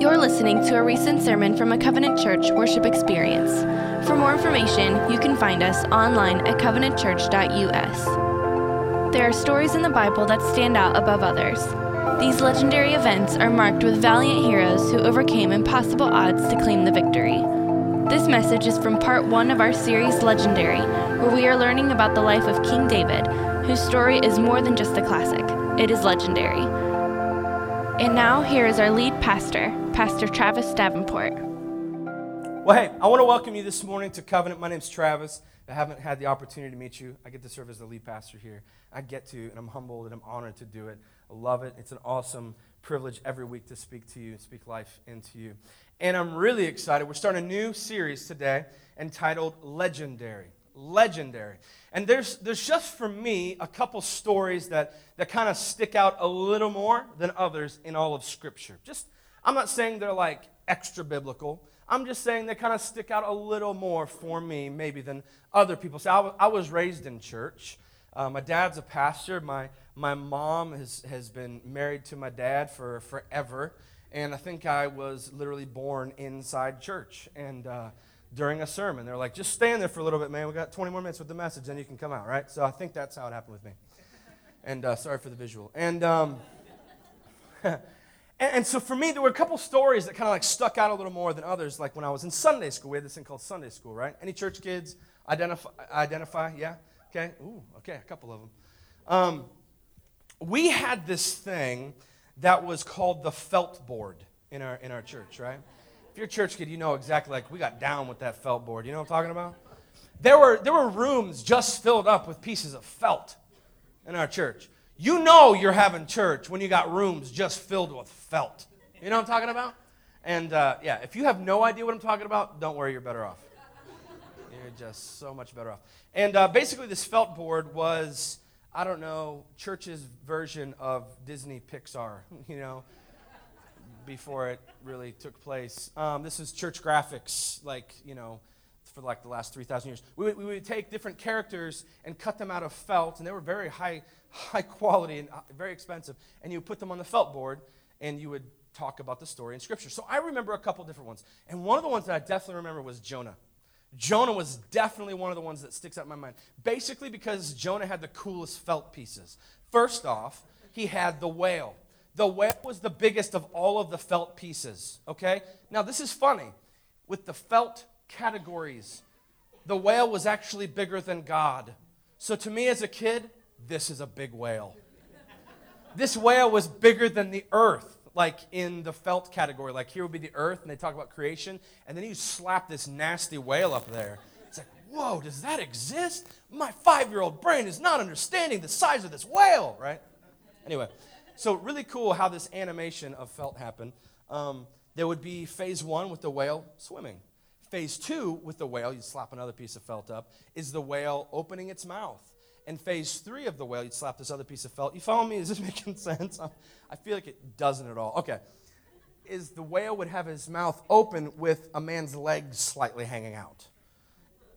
You're listening to a recent sermon from a Covenant Church worship experience. For more information, you can find us online at covenantchurch.us. There are stories in the Bible that stand out above others. These legendary events are marked with valiant heroes who overcame impossible odds to claim the victory. This message is from part one of our series Legendary, where we are learning about the life of King David, whose story is more than just a classic, it is legendary. And now, here is our lead pastor, Pastor Travis Davenport. Well, hey, I want to welcome you this morning to Covenant. My name's Travis. I haven't had the opportunity to meet you. I get to serve as the lead pastor here. I get to, and I'm humbled and I'm honored to do it. I love it. It's an awesome privilege every week to speak to you speak life into you. And I'm really excited. We're starting a new series today entitled Legendary. Legendary. And there's, there's just for me a couple stories that, that kind of stick out a little more than others in all of Scripture. Just, I'm not saying they're like extra biblical. I'm just saying they kind of stick out a little more for me, maybe, than other people. So I, I was raised in church. Uh, my dad's a pastor. My, my mom has, has been married to my dad for forever. And I think I was literally born inside church. And uh, during a sermon, they're like, just stand there for a little bit, man. We got 20 more minutes with the message, then you can come out, right? So I think that's how it happened with me. And uh, sorry for the visual. And, um, and, and so for me, there were a couple stories that kind of like stuck out a little more than others. Like when I was in Sunday school, we had this thing called Sunday school, right? Any church kids identify? Identify? Yeah. Okay. Ooh. Okay. A couple of them. Um, we had this thing that was called the felt board in our, in our church, right? If you're a church kid, you know exactly like we got down with that felt board. You know what I'm talking about? There were, there were rooms just filled up with pieces of felt in our church. You know you're having church when you got rooms just filled with felt. You know what I'm talking about? And uh, yeah, if you have no idea what I'm talking about, don't worry, you're better off. You're just so much better off. And uh, basically, this felt board was I don't know, church's version of Disney Pixar, you know, before it really took place. Um, this is church graphics, like, you know, for like the last 3,000 years. We would, we would take different characters and cut them out of felt, and they were very high, high quality and uh, very expensive. And you would put them on the felt board, and you would talk about the story in Scripture. So I remember a couple different ones. And one of the ones that I definitely remember was Jonah. Jonah was definitely one of the ones that sticks out in my mind. Basically, because Jonah had the coolest felt pieces. First off, he had the whale. The whale was the biggest of all of the felt pieces, okay? Now, this is funny. With the felt categories, the whale was actually bigger than God. So, to me as a kid, this is a big whale. This whale was bigger than the earth like in the felt category. Like here would be the earth, and they talk about creation, and then you slap this nasty whale up there. It's like, whoa, does that exist? My five year old brain is not understanding the size of this whale, right? Anyway, so really cool how this animation of felt happened. Um, there would be phase one with the whale swimming. Phase two with the whale, you'd slap another piece of felt up, is the whale opening its mouth. And phase three of the whale, you'd slap this other piece of felt. You follow me? Is this making sense? I feel like it doesn't at all. Okay. Is the whale would have his mouth open with a man's legs slightly hanging out.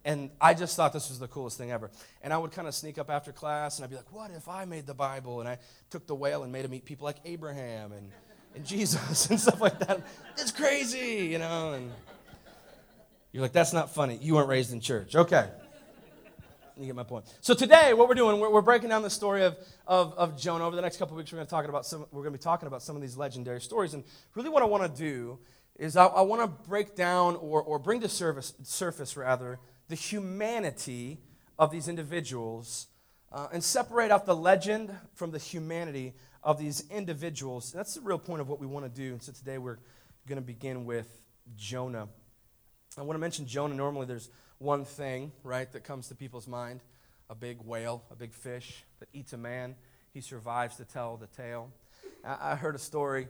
And I just thought this was the coolest thing ever. And I would kind of sneak up after class and I'd be like, what if I made the Bible? And I took the whale and made him meet people like Abraham and, and Jesus and stuff like that. It's crazy, you know? And you're like, that's not funny. You weren't raised in church. Okay. You get my point. So today, what we're doing, we're, we're breaking down the story of, of, of, Jonah. Over the next couple weeks, we're going to talk about some. We're going to be talking about some of these legendary stories. And really, what I want to do is I, I want to break down or, or bring to surface, surface rather the humanity of these individuals uh, and separate out the legend from the humanity of these individuals. That's the real point of what we want to do. And so today, we're going to begin with Jonah. I want to mention Jonah. Normally, there's one thing, right, that comes to people's mind a big whale, a big fish that eats a man. He survives to tell the tale. I heard a story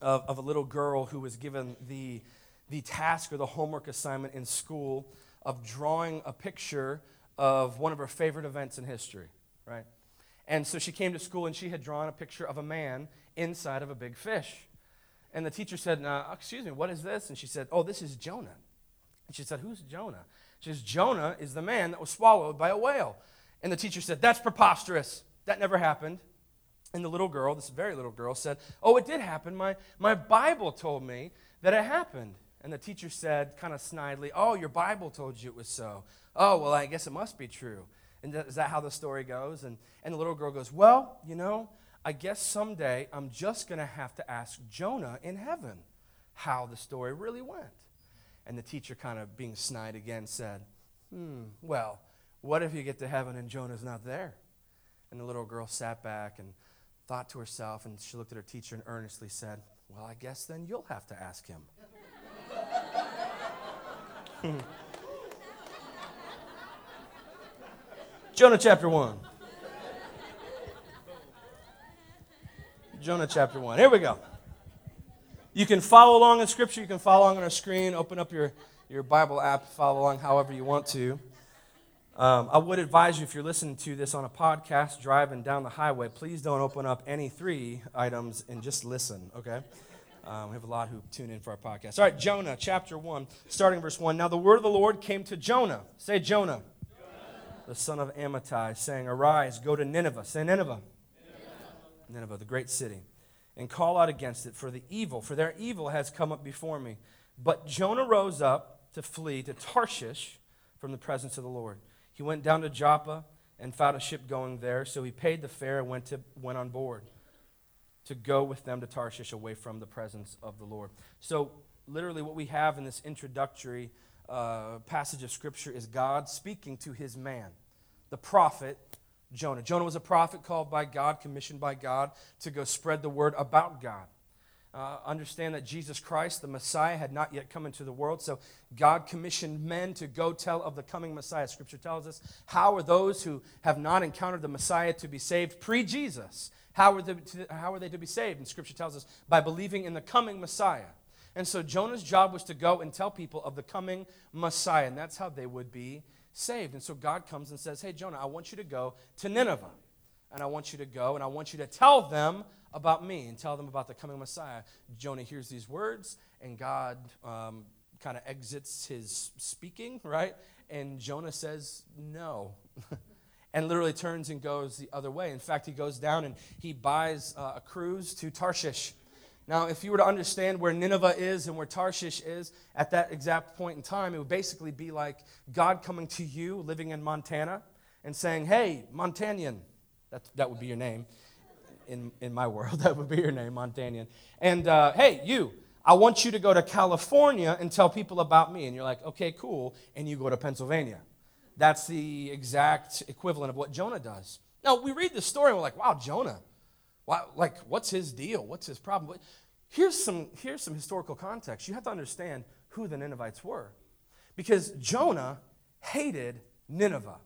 of, of a little girl who was given the, the task or the homework assignment in school of drawing a picture of one of her favorite events in history, right? And so she came to school and she had drawn a picture of a man inside of a big fish. And the teacher said, Excuse me, what is this? And she said, Oh, this is Jonah. And she said, Who's Jonah? She says, Jonah is the man that was swallowed by a whale. And the teacher said, That's preposterous. That never happened. And the little girl, this very little girl, said, Oh, it did happen. My, my Bible told me that it happened. And the teacher said, kind of snidely, Oh, your Bible told you it was so. Oh, well, I guess it must be true. And is that how the story goes? And, and the little girl goes, Well, you know, I guess someday I'm just going to have to ask Jonah in heaven how the story really went. And the teacher, kind of being snide again, said, Hmm, well, what if you get to heaven and Jonah's not there? And the little girl sat back and thought to herself, and she looked at her teacher and earnestly said, Well, I guess then you'll have to ask him. Jonah chapter 1. Jonah chapter 1. Here we go. You can follow along in Scripture. You can follow along on our screen. Open up your, your Bible app, follow along however you want to. Um, I would advise you if you're listening to this on a podcast driving down the highway, please don't open up any three items and just listen, okay? Um, we have a lot who tune in for our podcast. All right, Jonah chapter 1, starting verse 1. Now the word of the Lord came to Jonah. Say Jonah. Jonah. The son of Amittai, saying, Arise, go to Nineveh. Say Nineveh. Nineveh, the great city, and call out against it, for the evil, for their evil has come up before me. But Jonah rose up to flee to Tarshish from the presence of the Lord. He went down to Joppa and found a ship going there, so he paid the fare and went, to, went on board to go with them to Tarshish away from the presence of the Lord. So, literally, what we have in this introductory uh, passage of Scripture is God speaking to his man, the prophet Jonah. Jonah was a prophet called by God, commissioned by God to go spread the word about God. Uh, understand that Jesus Christ, the Messiah, had not yet come into the world, so God commissioned men to go tell of the coming Messiah. Scripture tells us how are those who have not encountered the Messiah to be saved pre Jesus? How how are they to be saved? And Scripture tells us by believing in the coming Messiah. And so Jonah's job was to go and tell people of the coming Messiah, and that's how they would be saved. And so God comes and says, Hey, Jonah, I want you to go to Nineveh. And I want you to go and I want you to tell them about me and tell them about the coming Messiah. Jonah hears these words, and God um, kind of exits his speaking, right? And Jonah says, No. and literally turns and goes the other way. In fact, he goes down and he buys uh, a cruise to Tarshish. Now, if you were to understand where Nineveh is and where Tarshish is at that exact point in time, it would basically be like God coming to you living in Montana and saying, Hey, Montanian, that, that would be your name. In, in my world, that would be your name, Montanian. And uh, hey, you, I want you to go to California and tell people about me. And you're like, okay, cool. And you go to Pennsylvania. That's the exact equivalent of what Jonah does. Now, we read the story and we're like, wow, Jonah, like, what's his deal? What's his problem? Here's some, here's some historical context. You have to understand who the Ninevites were. Because Jonah hated Nineveh.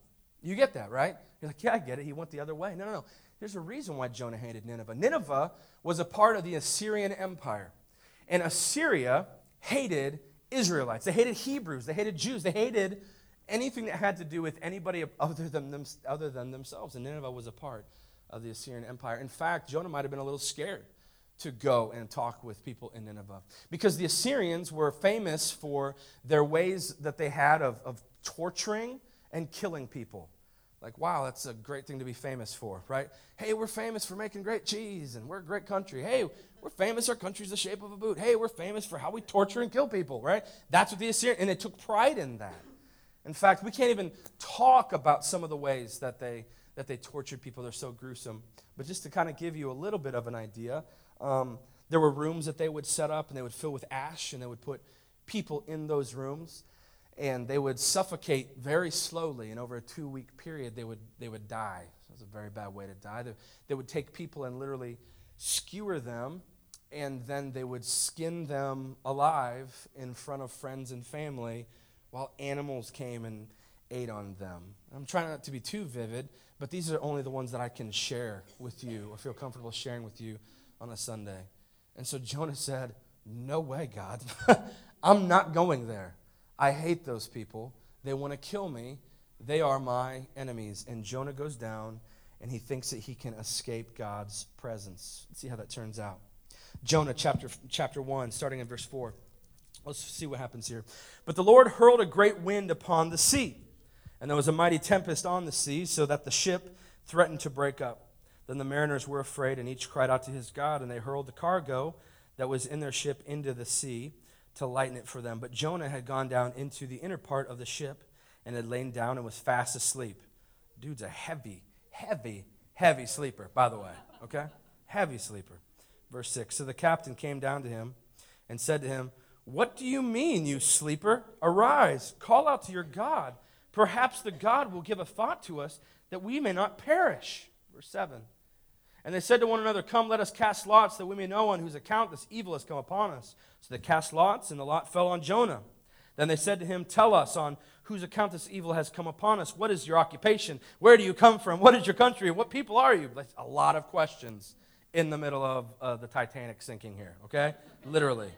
You get that, right? You're like, yeah, I get it. He went the other way. No, no, no. There's a reason why Jonah hated Nineveh. Nineveh was a part of the Assyrian Empire. And Assyria hated Israelites. They hated Hebrews. They hated Jews. They hated anything that had to do with anybody other than, them, other than themselves. And Nineveh was a part of the Assyrian Empire. In fact, Jonah might have been a little scared to go and talk with people in Nineveh. Because the Assyrians were famous for their ways that they had of, of torturing and killing people. Like, wow, that's a great thing to be famous for, right? Hey, we're famous for making great cheese and we're a great country. Hey, we're famous, our country's the shape of a boot. Hey, we're famous for how we torture and kill people, right? That's what the Assyrians, and they took pride in that. In fact, we can't even talk about some of the ways that they, that they tortured people. They're so gruesome. But just to kind of give you a little bit of an idea, um, there were rooms that they would set up and they would fill with ash and they would put people in those rooms and they would suffocate very slowly and over a two week period they would, they would die. So was a very bad way to die. They, they would take people and literally skewer them and then they would skin them alive in front of friends and family while animals came and ate on them. I'm trying not to be too vivid, but these are only the ones that I can share with you or feel comfortable sharing with you on a Sunday. And so Jonah said, No way, God. I'm not going there. I hate those people. They want to kill me. They are my enemies. And Jonah goes down and he thinks that he can escape God's presence. Let's see how that turns out. Jonah chapter, chapter 1, starting in verse 4. Let's see what happens here. But the Lord hurled a great wind upon the sea, and there was a mighty tempest on the sea, so that the ship threatened to break up. Then the mariners were afraid, and each cried out to his God, and they hurled the cargo that was in their ship into the sea to lighten it for them. But Jonah had gone down into the inner part of the ship and had lain down and was fast asleep. Dude's a heavy, heavy, heavy sleeper, by the way, okay? Heavy sleeper. Verse 6 So the captain came down to him and said to him, What do you mean, you sleeper? Arise, call out to your God. Perhaps the God will give a thought to us that we may not perish. Verse 7. And they said to one another, Come, let us cast lots, that we may know on whose account this evil has come upon us. So they cast lots, and the lot fell on Jonah. Then they said to him, Tell us on whose account this evil has come upon us. What is your occupation? Where do you come from? What is your country? What people are you? That's a lot of questions in the middle of uh, the Titanic sinking here, okay? Literally.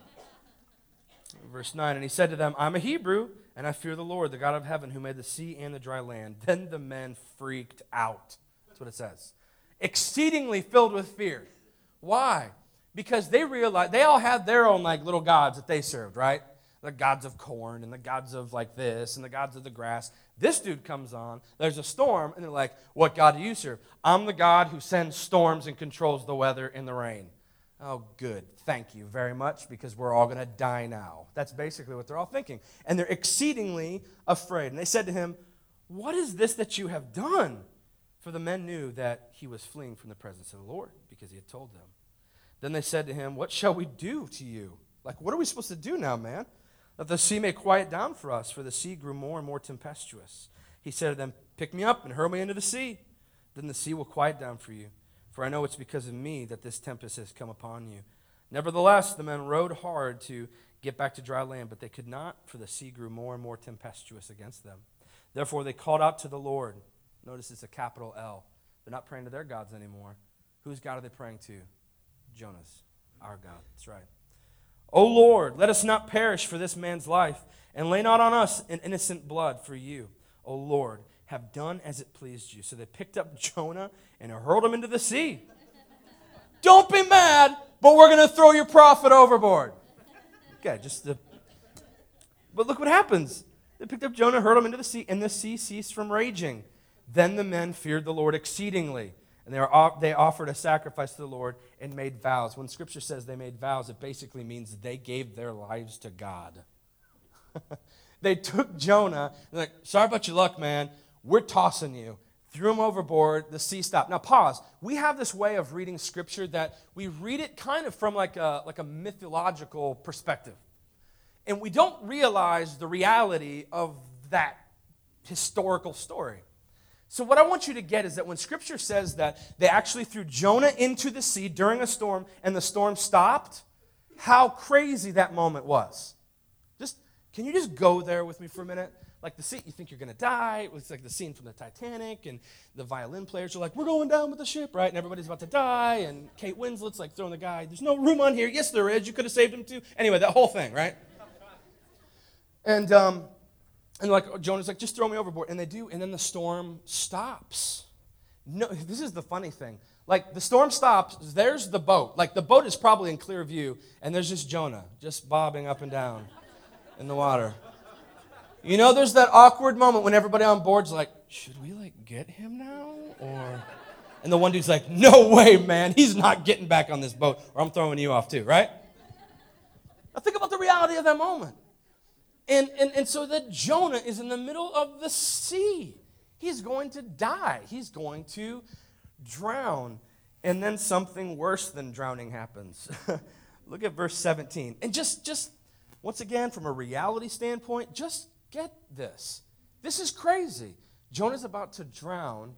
Verse 9, and he said to them, I'm a Hebrew, and I fear the Lord, the God of heaven, who made the sea and the dry land. Then the men freaked out. That's what it says exceedingly filled with fear. Why? Because they realized they all had their own like little gods that they served, right? The gods of corn and the gods of like this and the gods of the grass. This dude comes on, there's a storm, and they're like, What God do you serve? I'm the God who sends storms and controls the weather and the rain. Oh, good. Thank you very much because we're all going to die now. That's basically what they're all thinking. And they're exceedingly afraid. And they said to him, What is this that you have done? For the men knew that he was fleeing from the presence of the Lord because he had told them. Then they said to him, What shall we do to you? Like, what are we supposed to do now, man? That the sea may quiet down for us, for the sea grew more and more tempestuous. He said to them, Pick me up and hurl me into the sea. Then the sea will quiet down for you. For I know it's because of me that this tempest has come upon you. Nevertheless, the men rowed hard to get back to dry land, but they could not, for the sea grew more and more tempestuous against them. Therefore, they called out to the Lord Notice it's a capital L. They're not praying to their gods anymore. Whose God are they praying to? Jonah's, our God. That's right. O Lord, let us not perish for this man's life, and lay not on us an innocent blood for you. O Lord, have done as it pleased you. So they picked up Jonah and hurled him into the sea. Don't be mad, but we're going to throw your prophet overboard. Okay, just the. But look what happens. They picked up Jonah, hurled him into the sea, and the sea ceased from raging. Then the men feared the Lord exceedingly, and they, were, they offered a sacrifice to the Lord and made vows. When Scripture says they made vows, it basically means they gave their lives to God. they took Jonah, and like, sorry about your luck, man. We're tossing you. Threw him overboard, the sea stopped. Now, pause. We have this way of reading Scripture that we read it kind of from like a, like a mythological perspective. And we don't realize the reality of that historical story. So, what I want you to get is that when scripture says that they actually threw Jonah into the sea during a storm and the storm stopped, how crazy that moment was. Just, can you just go there with me for a minute? Like the scene, you think you're going to die. It was like the scene from the Titanic, and the violin players are like, We're going down with the ship, right? And everybody's about to die, and Kate Winslet's like throwing the guy, There's no room on here. Yes, there is. You could have saved him too. Anyway, that whole thing, right? And, um, and like Jonah's like, just throw me overboard. And they do, and then the storm stops. No, this is the funny thing. Like the storm stops, there's the boat. Like the boat is probably in clear view, and there's just Jonah just bobbing up and down in the water. You know, there's that awkward moment when everybody on board's like, should we like get him now? Or and the one dude's like, no way, man, he's not getting back on this boat, or I'm throwing you off too, right? Now think about the reality of that moment. And, and, and so that Jonah is in the middle of the sea. He's going to die, he's going to drown. And then something worse than drowning happens. Look at verse 17. And just, just once again, from a reality standpoint, just get this. This is crazy. Jonah's about to drown,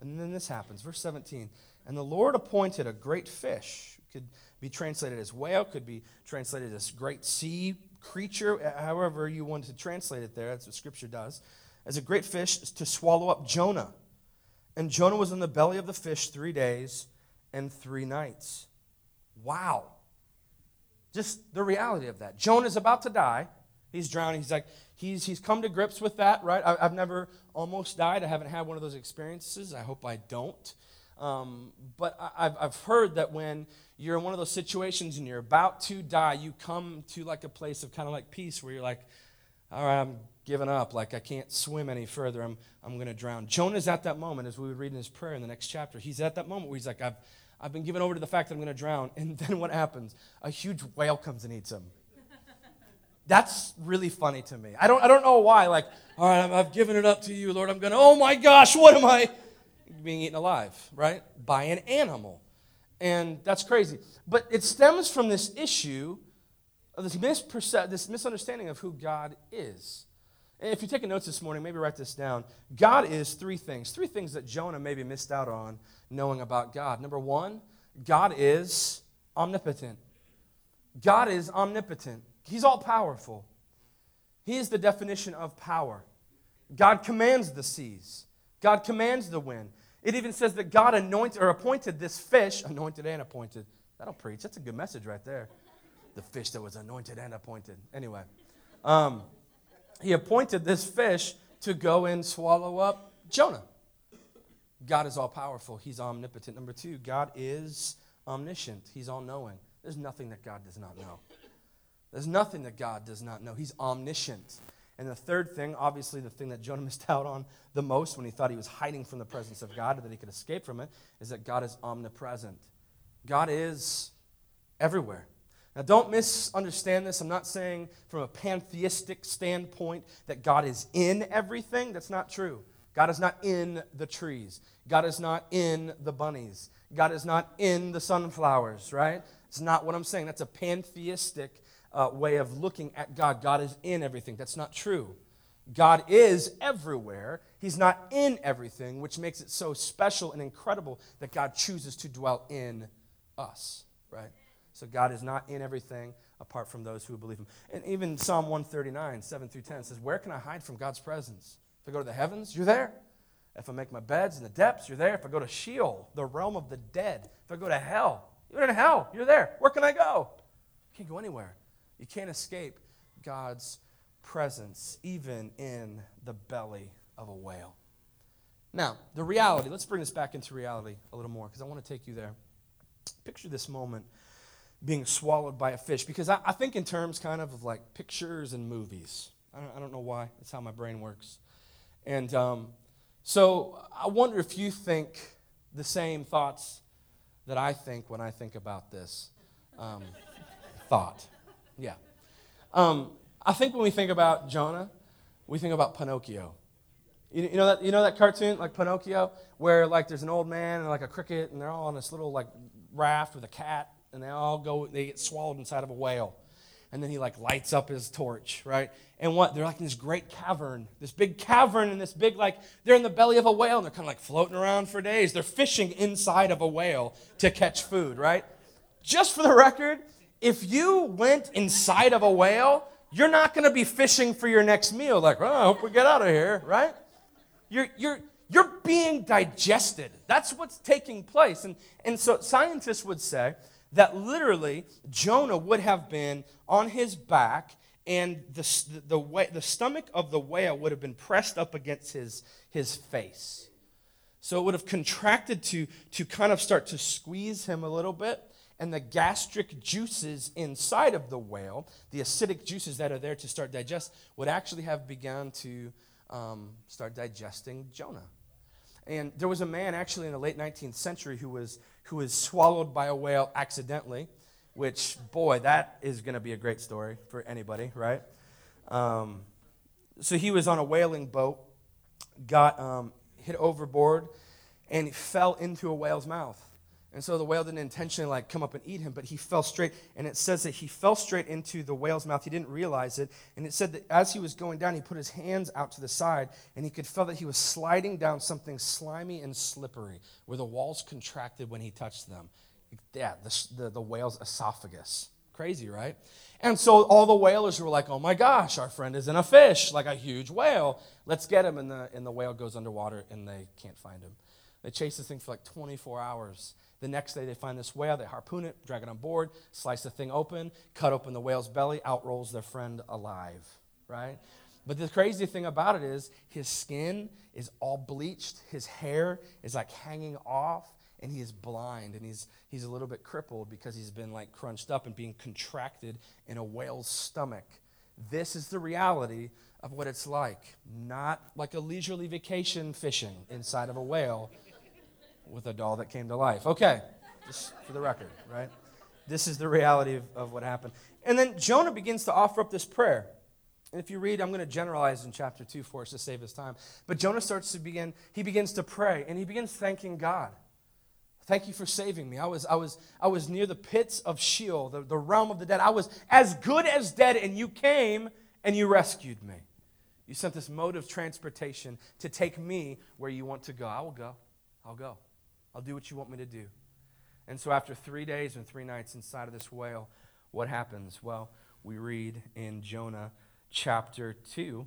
and then this happens. Verse 17. And the Lord appointed a great fish, could be translated as whale, could be translated as great sea creature, however you want to translate it there, that's what Scripture does, as a great fish to swallow up Jonah. And Jonah was in the belly of the fish three days and three nights. Wow. Just the reality of that. Jonah's about to die. He's drowning. He's like, he's, he's come to grips with that, right? I, have never almost died. I haven't had one of those experiences. I hope I don't. Um, but I, I've, I've heard that when you're in one of those situations and you're about to die, you come to like a place of kind of like peace where you're like, all right, I'm giving up. Like, I can't swim any further. I'm, I'm going to drown. Jonah's at that moment, as we would read in his prayer in the next chapter. He's at that moment where he's like, I've, I've been given over to the fact that I'm going to drown. And then what happens? A huge whale comes and eats him. That's really funny to me. I don't, I don't know why. Like, all right, I've given it up to you, Lord. I'm going to, oh my gosh, what am I? Being eaten alive, right? By an animal. And that's crazy. But it stems from this issue of this, misperce- this misunderstanding of who God is. And if you're taking notes this morning, maybe write this down. God is three things. Three things that Jonah maybe missed out on knowing about God. Number one, God is omnipotent. God is omnipotent. He's all powerful. He is the definition of power. God commands the seas. God commands the wind. It even says that God anointed or appointed this fish, anointed and appointed. That'll preach. That's a good message right there. The fish that was anointed and appointed. Anyway, um, he appointed this fish to go and swallow up Jonah. God is all powerful. He's omnipotent. Number two, God is omniscient. He's all knowing. There's nothing that God does not know. There's nothing that God does not know. He's omniscient. And the third thing, obviously, the thing that Jonah missed out on the most when he thought he was hiding from the presence of God or that he could escape from it, is that God is omnipresent. God is everywhere. Now, don't misunderstand this. I'm not saying from a pantheistic standpoint that God is in everything. That's not true. God is not in the trees. God is not in the bunnies. God is not in the sunflowers, right? It's not what I'm saying. That's a pantheistic uh, way of looking at God. God is in everything. That's not true. God is everywhere. He's not in everything, which makes it so special and incredible that God chooses to dwell in us, right? So God is not in everything apart from those who believe Him. And even Psalm 139, 7 through 10 says, Where can I hide from God's presence? If I go to the heavens, you're there. If I make my beds in the depths, you're there. If I go to Sheol, the realm of the dead, if I go to hell, you're in hell, you're there. Where can I go? I can't go anywhere. You can't escape God's presence, even in the belly of a whale. Now, the reality, let's bring this back into reality a little more because I want to take you there. Picture this moment being swallowed by a fish because I, I, think in terms kind of of like pictures and movies. I don't, I don't know why. That's how my brain works. And um, so I wonder if you think the same thoughts that I think when I think about this um, thought. Yeah. Um, I think when we think about Jonah, we think about Pinocchio. You, you, know that you know that cartoon like Pinocchio, where like there's an old man and like a cricket, and they're all on this little like raft with a cat, and they all go, they get swallowed inside of a whale. And then he like lights up his torch, right? And what? They're like in this great cavern, this big cavern, and this big, like, they're in the belly of a whale, and they're kind of like floating around for days. They're fishing inside of a whale to catch food, right? Just for the record, if you went inside of a whale, you're not going to be fishing for your next meal, like, oh, I hope we get out of here, right? You're, you're, you're being digested. That's what's taking place. And, and so scientists would say that literally Jonah would have been on his back and the, the, the, the stomach of the whale would have been pressed up against his, his face. So it would have contracted to, to kind of start to squeeze him a little bit. And the gastric juices inside of the whale, the acidic juices that are there to start digest, would actually have begun to um, start digesting Jonah. And there was a man actually in the late 19th century who was, who was swallowed by a whale accidentally, which, boy, that is going to be a great story for anybody, right? Um, so he was on a whaling boat, got um, hit overboard, and fell into a whale's mouth. And so the whale didn't intentionally like come up and eat him, but he fell straight. And it says that he fell straight into the whale's mouth. He didn't realize it. And it said that as he was going down, he put his hands out to the side, and he could feel that he was sliding down something slimy and slippery, where the walls contracted when he touched them. Yeah, the, the, the whale's esophagus. Crazy, right? And so all the whalers were like, oh my gosh, our friend is in a fish, like a huge whale. Let's get him. And the, and the whale goes underwater, and they can't find him. They chase this thing for like 24 hours. The next day, they find this whale, they harpoon it, drag it on board, slice the thing open, cut open the whale's belly, out rolls their friend alive, right? But the crazy thing about it is his skin is all bleached, his hair is like hanging off, and he is blind, and he's, he's a little bit crippled because he's been like crunched up and being contracted in a whale's stomach. This is the reality of what it's like. Not like a leisurely vacation fishing inside of a whale with a doll that came to life. Okay, just for the record, right? This is the reality of, of what happened. And then Jonah begins to offer up this prayer. And if you read, I'm going to generalize in chapter 2 for us to save us time. But Jonah starts to begin, he begins to pray, and he begins thanking God. Thank you for saving me. I was, I was, I was near the pits of Sheol, the, the realm of the dead. I was as good as dead, and you came and you rescued me. You sent this mode of transportation to take me where you want to go. I will go. I'll go. I'll do what you want me to do. And so, after three days and three nights inside of this whale, what happens? Well, we read in Jonah chapter 2.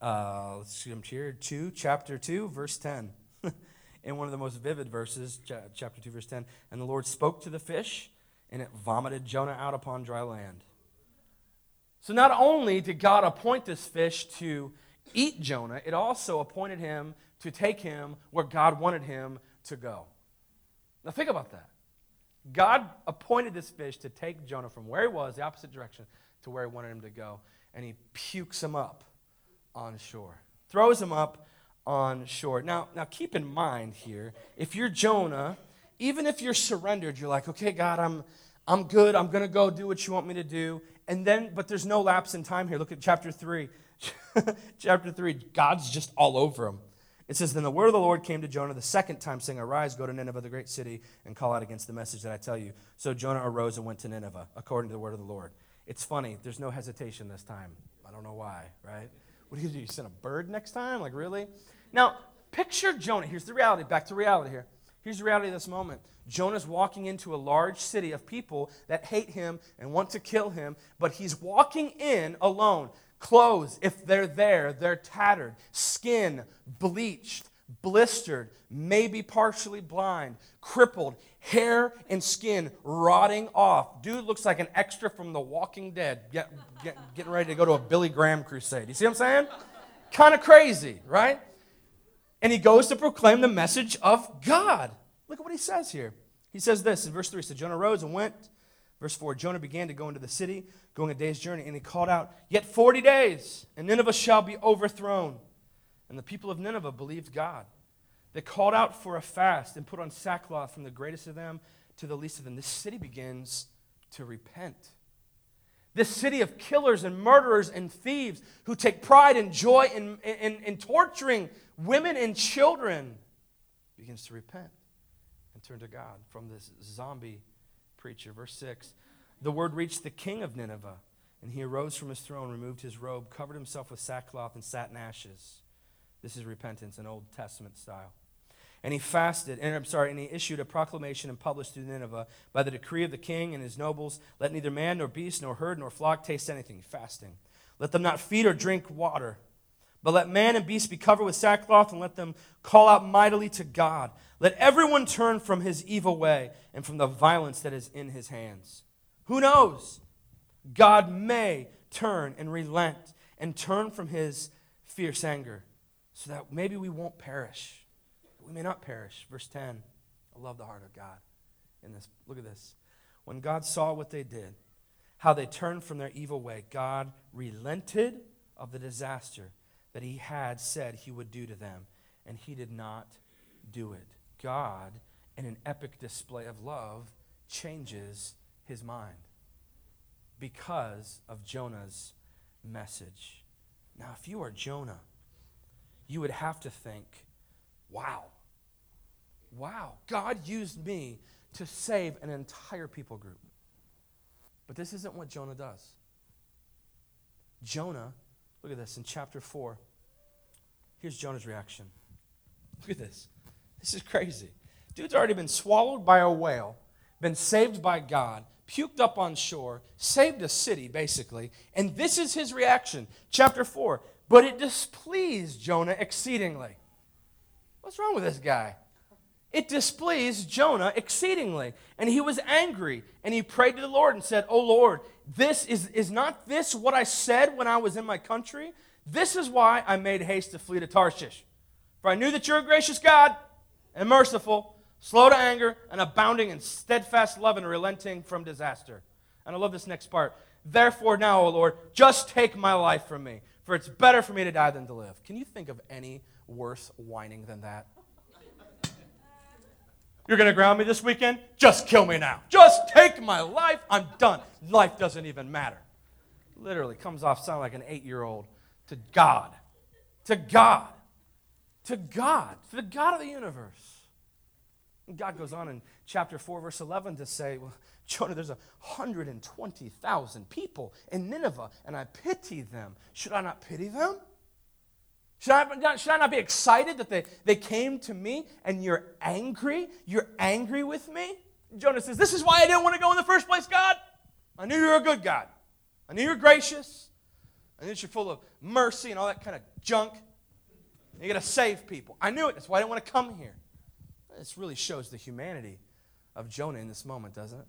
Uh, let's see, I'm here. 2, chapter 2, verse 10. in one of the most vivid verses, chapter 2, verse 10. And the Lord spoke to the fish, and it vomited Jonah out upon dry land. So not only did God appoint this fish to eat Jonah, it also appointed him to take him where God wanted him to go. Now think about that. God appointed this fish to take Jonah from where he was, the opposite direction, to where he wanted him to go and he pukes him up on shore, throws him up on shore. Now, now keep in mind here, if you're Jonah, even if you're surrendered, you're like, okay, God, I'm, I'm good. I'm going to go do what you want me to do. And then, but there's no lapse in time here. Look at chapter 3. chapter 3, God's just all over him. It says, Then the word of the Lord came to Jonah the second time, saying, Arise, go to Nineveh, the great city, and call out against the message that I tell you. So Jonah arose and went to Nineveh, according to the word of the Lord. It's funny, there's no hesitation this time. I don't know why, right? What do you do? You send a bird next time? Like, really? Now, picture Jonah. Here's the reality. Back to reality here. Here's the reality of this moment. Jonah's walking into a large city of people that hate him and want to kill him, but he's walking in alone. Clothes, if they're there, they're tattered. Skin bleached, blistered, maybe partially blind, crippled hair and skin rotting off. Dude looks like an extra from The Walking Dead, get, get, getting ready to go to a Billy Graham crusade. You see what I'm saying? kind of crazy, right? And he goes to proclaim the message of God. Look at what he says here. He says this in verse 3 So Jonah rose and went. Verse 4 Jonah began to go into the city, going a day's journey, and he called out, Yet 40 days, and Nineveh shall be overthrown. And the people of Nineveh believed God. They called out for a fast and put on sackcloth from the greatest of them to the least of them. This city begins to repent. This city of killers and murderers and thieves who take pride and joy in, in, in torturing women and children begins to repent and turn to God from this zombie preacher. Verse 6 The word reached the king of Nineveh, and he arose from his throne, removed his robe, covered himself with sackcloth, and sat in ashes. This is repentance in Old Testament style. And he fasted, and I'm sorry, and he issued a proclamation and published through Nineveh by the decree of the king and his nobles let neither man nor beast nor herd nor flock taste anything, fasting. Let them not feed or drink water, but let man and beast be covered with sackcloth and let them call out mightily to God. Let everyone turn from his evil way and from the violence that is in his hands. Who knows? God may turn and relent and turn from his fierce anger so that maybe we won't perish we may not perish. Verse 10. I love the heart of God in this. Look at this. When God saw what they did, how they turned from their evil way, God relented of the disaster that he had said he would do to them, and he did not do it. God, in an epic display of love, changes his mind because of Jonah's message. Now, if you are Jonah, you would have to think, wow, wow, God used me to save an entire people group. But this isn't what Jonah does. Jonah, look at this in chapter 4. Here's Jonah's reaction. Look at this. This is crazy. Dude's already been swallowed by a whale, been saved by God, puked up on shore, saved a city, basically. And this is his reaction. Chapter 4. But it displeased Jonah exceedingly. What's wrong with this guy? It displeased Jonah exceedingly. And he was angry. And he prayed to the Lord and said, Oh Lord, this is, is not this what I said when I was in my country? This is why I made haste to flee to Tarshish. For I knew that you're a gracious God and merciful, slow to anger, and abounding in steadfast love and relenting from disaster. And I love this next part. Therefore, now, O Lord, just take my life from me, for it's better for me to die than to live. Can you think of any worse whining than that? You're going to ground me this weekend? Just kill me now. Just take my life. I'm done. Life doesn't even matter. Literally comes off sounding like an eight year old to God. To God. To God. To the God of the universe. And God goes on in chapter 4, verse 11 to say, well, Jonah, there's 120,000 people in Nineveh, and I pity them. Should I not pity them? Should I, not, should I not be excited that they, they came to me and you're angry? You're angry with me? Jonah says, This is why I didn't want to go in the first place, God. I knew you were a good God. I knew you were gracious. I knew you're full of mercy and all that kind of junk. You're going to save people. I knew it. That's why I didn't want to come here. This really shows the humanity of Jonah in this moment, doesn't it?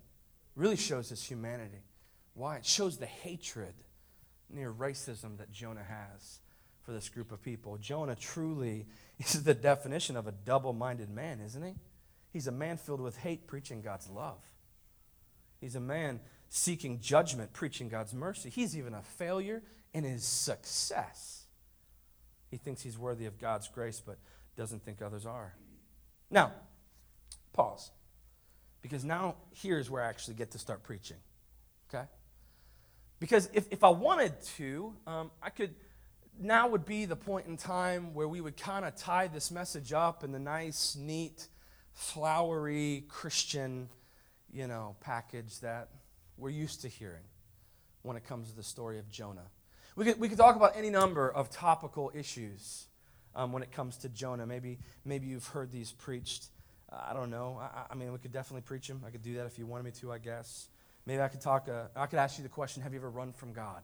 Really shows his humanity. Why? It shows the hatred near racism that Jonah has for this group of people. Jonah truly is the definition of a double minded man, isn't he? He's a man filled with hate, preaching God's love. He's a man seeking judgment, preaching God's mercy. He's even a failure in his success. He thinks he's worthy of God's grace, but doesn't think others are. Now, pause. Because now here's where I actually get to start preaching. Okay? Because if, if I wanted to, um, I could now would be the point in time where we would kind of tie this message up in the nice, neat, flowery Christian, you know, package that we're used to hearing when it comes to the story of Jonah. We could, we could talk about any number of topical issues um, when it comes to Jonah. Maybe, maybe you've heard these preached. Uh, I don't know. I, I, mean, we could definitely preach them. I could do that if you wanted me to, I guess. Maybe I could talk, uh, I could ask you the question Have you ever run from God?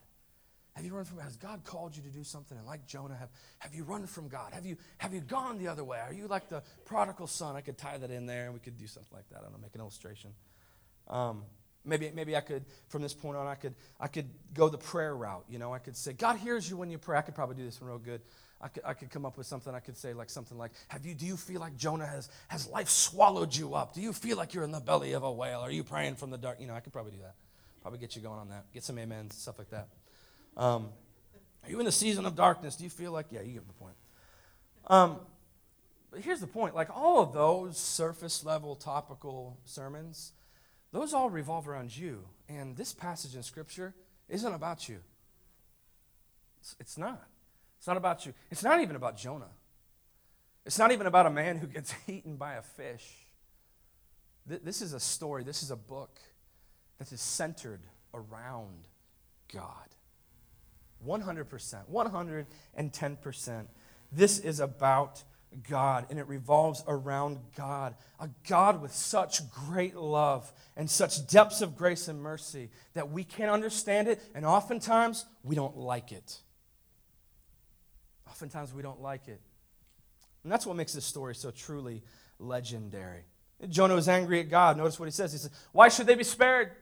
Have you run from God? Has God called you to do something? And like Jonah, have, have you run from God? Have you, have you gone the other way? Are you like the prodigal son? I could tie that in there and we could do something like that. I don't know, make an illustration. Um, maybe, maybe I could, from this point on, I could, I could go the prayer route. You know, I could say, God hears you when you pray. I could probably do this one real good. I could, I could come up with something. I could say like something like, "Have you? Do you feel like Jonah has has life swallowed you up? Do you feel like you're in the belly of a whale? Are you praying from the dark? You know, I could probably do that. Probably get you going on that. Get some amens, stuff like that. Um, are you in the season of darkness? Do you feel like, yeah, you get the point. Um, but here's the point like all of those surface level topical sermons, those all revolve around you. And this passage in Scripture isn't about you. It's, it's not. It's not about you. It's not even about Jonah. It's not even about a man who gets eaten by a fish. This is a story, this is a book that is centered around God. 100%, 110%. This is about God, and it revolves around God. A God with such great love and such depths of grace and mercy that we can't understand it, and oftentimes we don't like it. Oftentimes we don't like it. And that's what makes this story so truly legendary. Jonah was angry at God. Notice what he says. He says, Why should they be spared?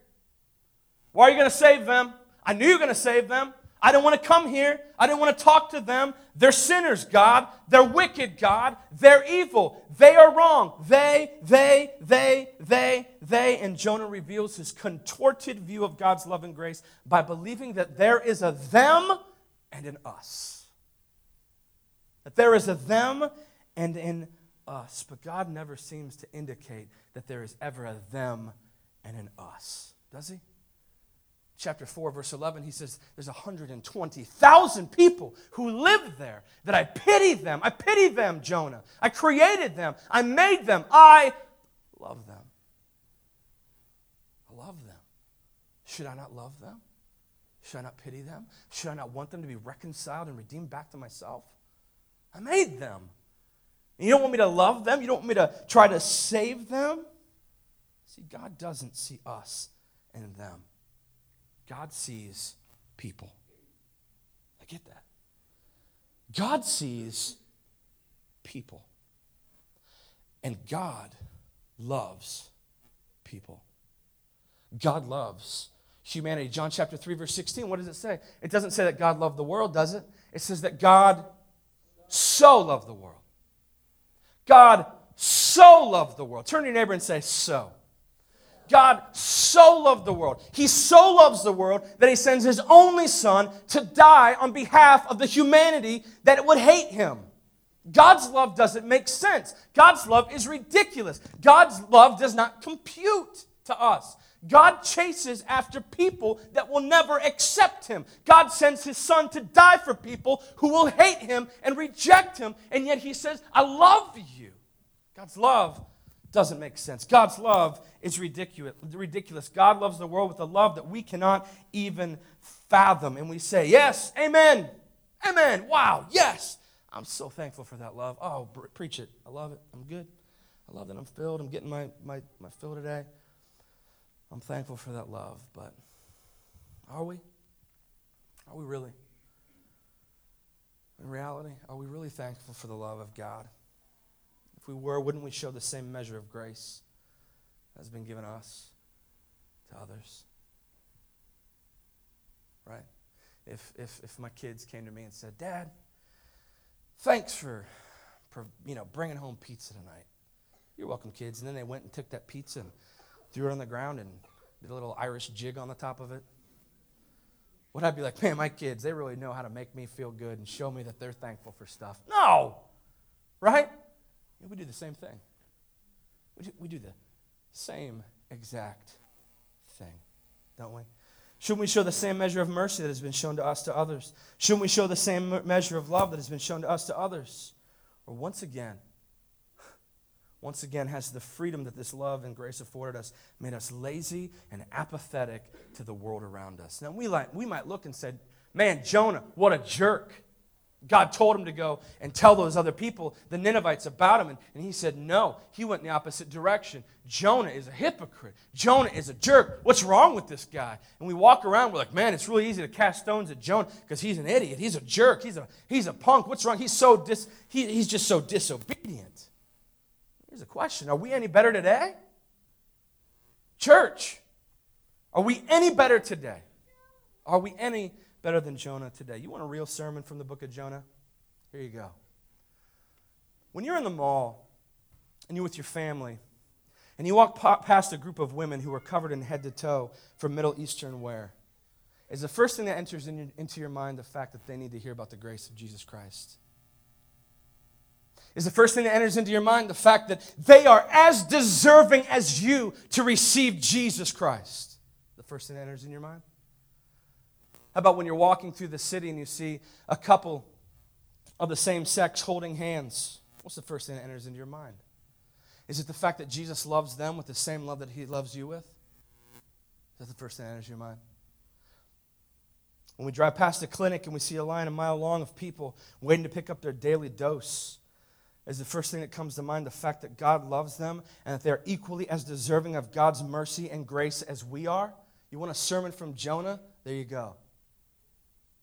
Why are you going to save them? I knew you were going to save them. I didn't want to come here. I didn't want to talk to them. They're sinners, God. They're wicked, God. They're evil. They are wrong. They, they, they, they, they. And Jonah reveals his contorted view of God's love and grace by believing that there is a them and an us. That there is a them and an us. But God never seems to indicate that there is ever a them and an us, does he? Chapter 4, verse 11, he says, There's 120,000 people who live there that I pity them. I pity them, Jonah. I created them. I made them. I love them. I love them. Should I not love them? Should I not pity them? Should I not want them to be reconciled and redeemed back to myself? I made them. And you don't want me to love them? You don't want me to try to save them? See, God doesn't see us in them. God sees people. I get that. God sees people. And God loves people. God loves humanity. John chapter 3, verse 16, what does it say? It doesn't say that God loved the world, does it? It says that God so loved the world. God so loved the world. Turn to your neighbor and say, so. God so loved the world. He so loves the world that he sends his only son to die on behalf of the humanity that would hate him. God's love doesn't make sense. God's love is ridiculous. God's love does not compute to us. God chases after people that will never accept him. God sends his son to die for people who will hate him and reject him, and yet he says, I love you. God's love doesn't make sense. God's love is ridiculous. God loves the world with a love that we cannot even fathom. And we say, Yes, amen, amen, wow, yes. I'm so thankful for that love. Oh, preach it. I love it. I'm good. I love that I'm filled. I'm getting my, my, my fill today. I'm thankful for that love, but are we? Are we really? In reality, are we really thankful for the love of God? If we were, wouldn't we show the same measure of grace that has been given us to others? Right? If, if, if my kids came to me and said, Dad, thanks for, for you know, bringing home pizza tonight. You're welcome, kids. And then they went and took that pizza and threw it on the ground and did a little Irish jig on the top of it. Would I be like, man, my kids, they really know how to make me feel good and show me that they're thankful for stuff? No! Right? Yeah, we do the same thing. We do, we do the same exact thing, don't we? Shouldn't we show the same measure of mercy that has been shown to us to others? Shouldn't we show the same measure of love that has been shown to us to others? Or once again, once again, has the freedom that this love and grace afforded us made us lazy and apathetic to the world around us? Now, we, like, we might look and say, man, Jonah, what a jerk. God told him to go and tell those other people, the Ninevites, about him. And, and, he said, No. He went in the opposite direction. Jonah is a hypocrite. Jonah is a jerk. What's wrong with this guy? And we walk around, we're like, Man, it's really easy to cast stones at Jonah because he's an idiot. He's a jerk. He's a, he's a punk. What's wrong? He's, so dis, he, he's just so disobedient. Here's a question Are we any better today? Church, are we any better today? Are we any better than Jonah today? You want a real sermon from the book of Jonah? Here you go. When you're in the mall and you're with your family, and you walk past a group of women who are covered in head to toe from Middle Eastern wear, is the first thing that enters in your, into your mind the fact that they need to hear about the grace of Jesus Christ? is the first thing that enters into your mind the fact that they are as deserving as you to receive Jesus Christ. The first thing that enters in your mind? How about when you're walking through the city and you see a couple of the same sex holding hands? What's the first thing that enters into your mind? Is it the fact that Jesus loves them with the same love that he loves you with? Is that the first thing that enters your mind? When we drive past a clinic and we see a line a mile long of people waiting to pick up their daily dose, is the first thing that comes to mind the fact that God loves them and that they're equally as deserving of God's mercy and grace as we are? You want a sermon from Jonah? There you go.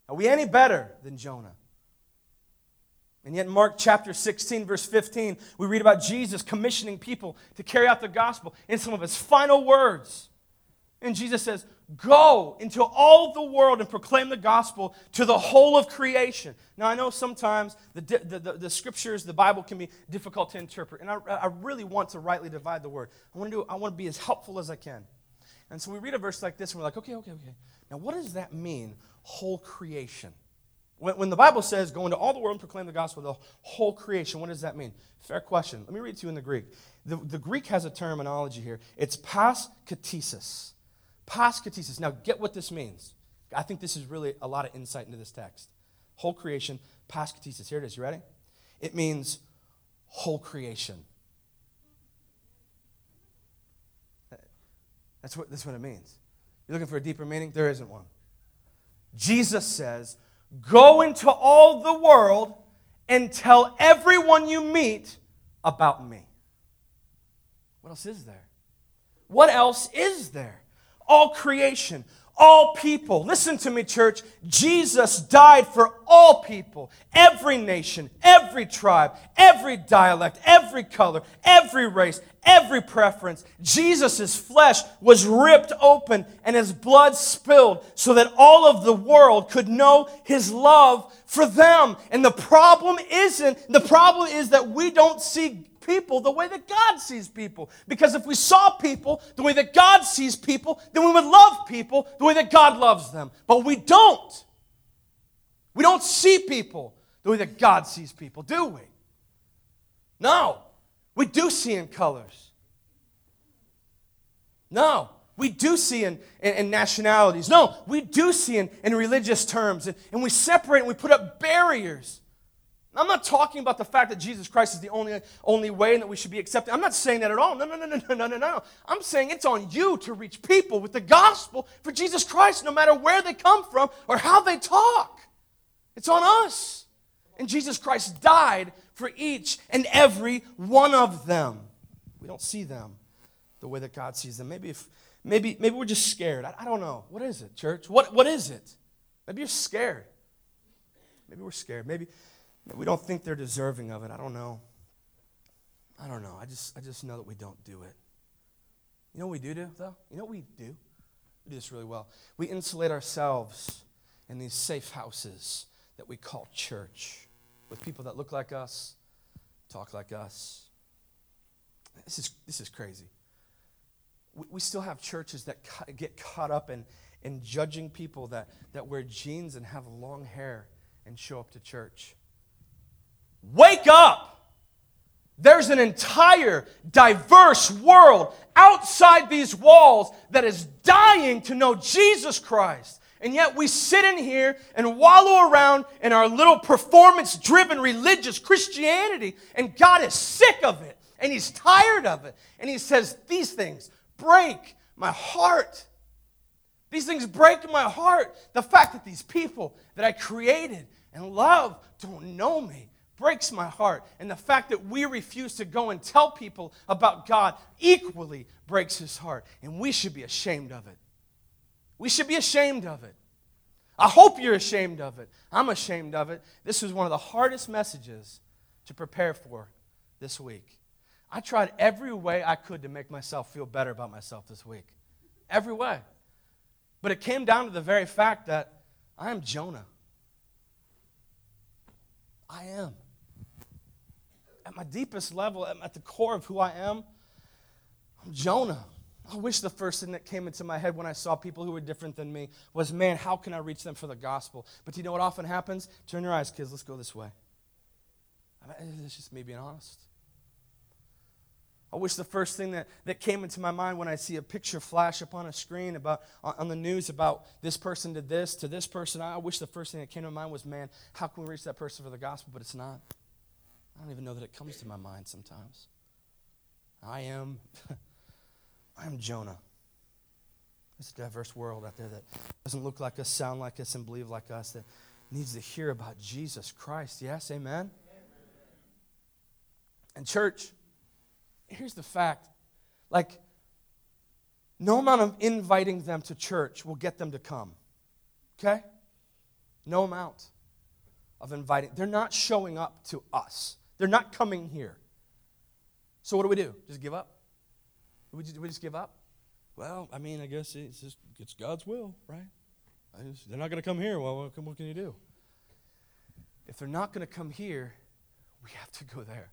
Are we any better than Jonah? And yet, Mark chapter 16, verse 15, we read about Jesus commissioning people to carry out the gospel in some of his final words. And Jesus says, Go into all the world and proclaim the gospel to the whole of creation. Now, I know sometimes the, the, the, the scriptures, the Bible can be difficult to interpret, and I, I really want to rightly divide the word. I want, to do, I want to be as helpful as I can. And so we read a verse like this, and we're like, okay, okay, okay. Now, what does that mean, whole creation? When, the Bible says, go into all the world and proclaim the gospel to the whole creation, what does that mean? Fair question. Let me read to you in the Greek. The, the Greek has a terminology here. It's pas katesis. Paskatesis. Now, get what this means. I think this is really a lot of insight into this text. Whole creation, paskatesis. Here it is. You ready? It means whole creation. That's what, that's what it means. You're looking for a deeper meaning? There isn't one. Jesus says, Go into all the world and tell everyone you meet about me. What else is there? What else is there? all creation, all people. Listen to me, church. Jesus died for all people, every nation, every tribe, every dialect, every color, every race, every preference. Jesus' flesh was ripped open and his blood spilled so that all of the world could know his love for them. And the problem isn't, the problem is that we don't see people the way that God sees people. Because if we saw people the way that God sees people, then we would love people the way that God loves them. But we don't. We don't see people the way that God sees people, do we? No. We do see in colors. No. We do see in, in, in nationalities. No, we do see in, in religious terms. And, and we separate and we put up barriers. I'm not talking about the fact that Jesus Christ is the only, only way and that we should be accepted. I'm not saying that at all. No, no, no, no, no, no, no, no. I'm saying it's on you to reach people with the gospel for Jesus Christ, no matter where they come from or how they talk. It's on us. And Jesus Christ died for each and every one of them. We don't see them the way that God sees them. Maybe if maybe maybe we're just scared. I, I don't know. What is it, church? What what is it? Maybe you're scared. Maybe we're scared. Maybe we don't think they're deserving of it. I don't know. I don't know. I just, I just know that we don't do it. You know what we do, do though? You know what we do? We do this really well. We insulate ourselves in these safe houses that we call church with people that look like us, talk like us. This is, this is crazy. We, we still have churches that cu- get caught up in, in judging people that, that wear jeans and have long hair and show up to church. Wake up! There's an entire diverse world outside these walls that is dying to know Jesus Christ. And yet we sit in here and wallow around in our little performance driven religious Christianity, and God is sick of it, and He's tired of it. And He says, These things break my heart. These things break my heart. The fact that these people that I created and love don't know me breaks my heart. And the fact that we refuse to go and tell people about God equally breaks his heart. And we should be ashamed of it. We should be ashamed of it. I hope you're ashamed of it. I'm ashamed of it. This was one of the hardest messages to prepare for this week. I tried every way I could to make myself feel better about myself this week. Every way. But it came down to the very fact that I am Jonah. I am at my deepest level, at the core of who I am, I'm Jonah. I wish the first thing that came into my head when I saw people who were different than me was, man, how can I reach them for the gospel? But you know what often happens? Turn your eyes, kids, let's go this way. It's just me being honest. I wish the first thing that, that came into my mind when I see a picture flash up on a screen about on the news about this person did this to this person, I wish the first thing that came to my mind was, man, how can we reach that person for the gospel? But it's not. I don't even know that it comes to my mind sometimes. I am, I am Jonah. It's a diverse world out there that doesn't look like us, sound like us, and believe like us, that needs to hear about Jesus Christ. Yes, amen? And, church, here's the fact like, no amount of inviting them to church will get them to come. Okay? No amount of inviting. They're not showing up to us. They're not coming here. So what do we do? Just give up? We just, we just give up? Well, I mean, I guess it's just it's God's will, right? Just, they're not going to come here. Well, what can, you do? If they're not going to come here, we have to go there.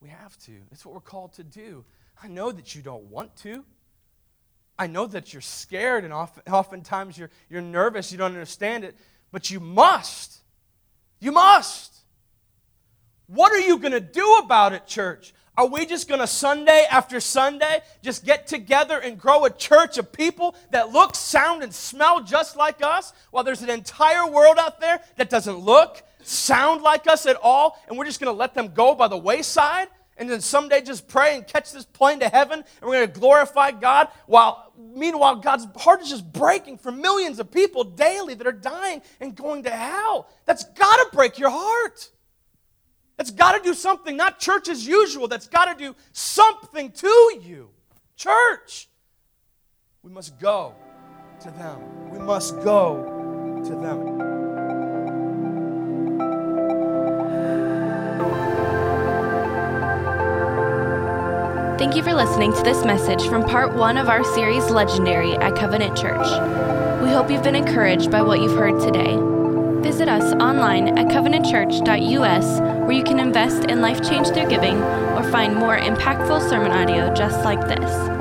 We have to. It's what we're called to do. I know that you don't want to. I know that you're scared and often, oftentimes you're, you're nervous, you don't understand it, but you must. You must. What are you going to do about it, church? Are we just going to Sunday after Sunday just get together and grow a church of people that look, sound, and smell just like us while there's an entire world out there that doesn't look, sound like us at all, and we're just going to let them go by the wayside? And then someday just pray and catch this plane to heaven and we're going to glorify God while meanwhile God's heart is just breaking for millions of people daily that are dying and going to hell. That's got to break your heart. That's got to do something, not church as usual. That's got to do something to you. Church, we must go to them. We must go to them. Thank you for listening to this message from part one of our series Legendary at Covenant Church. We hope you've been encouraged by what you've heard today. Visit us online at covenantchurch.us where you can invest in life change through giving or find more impactful sermon audio just like this.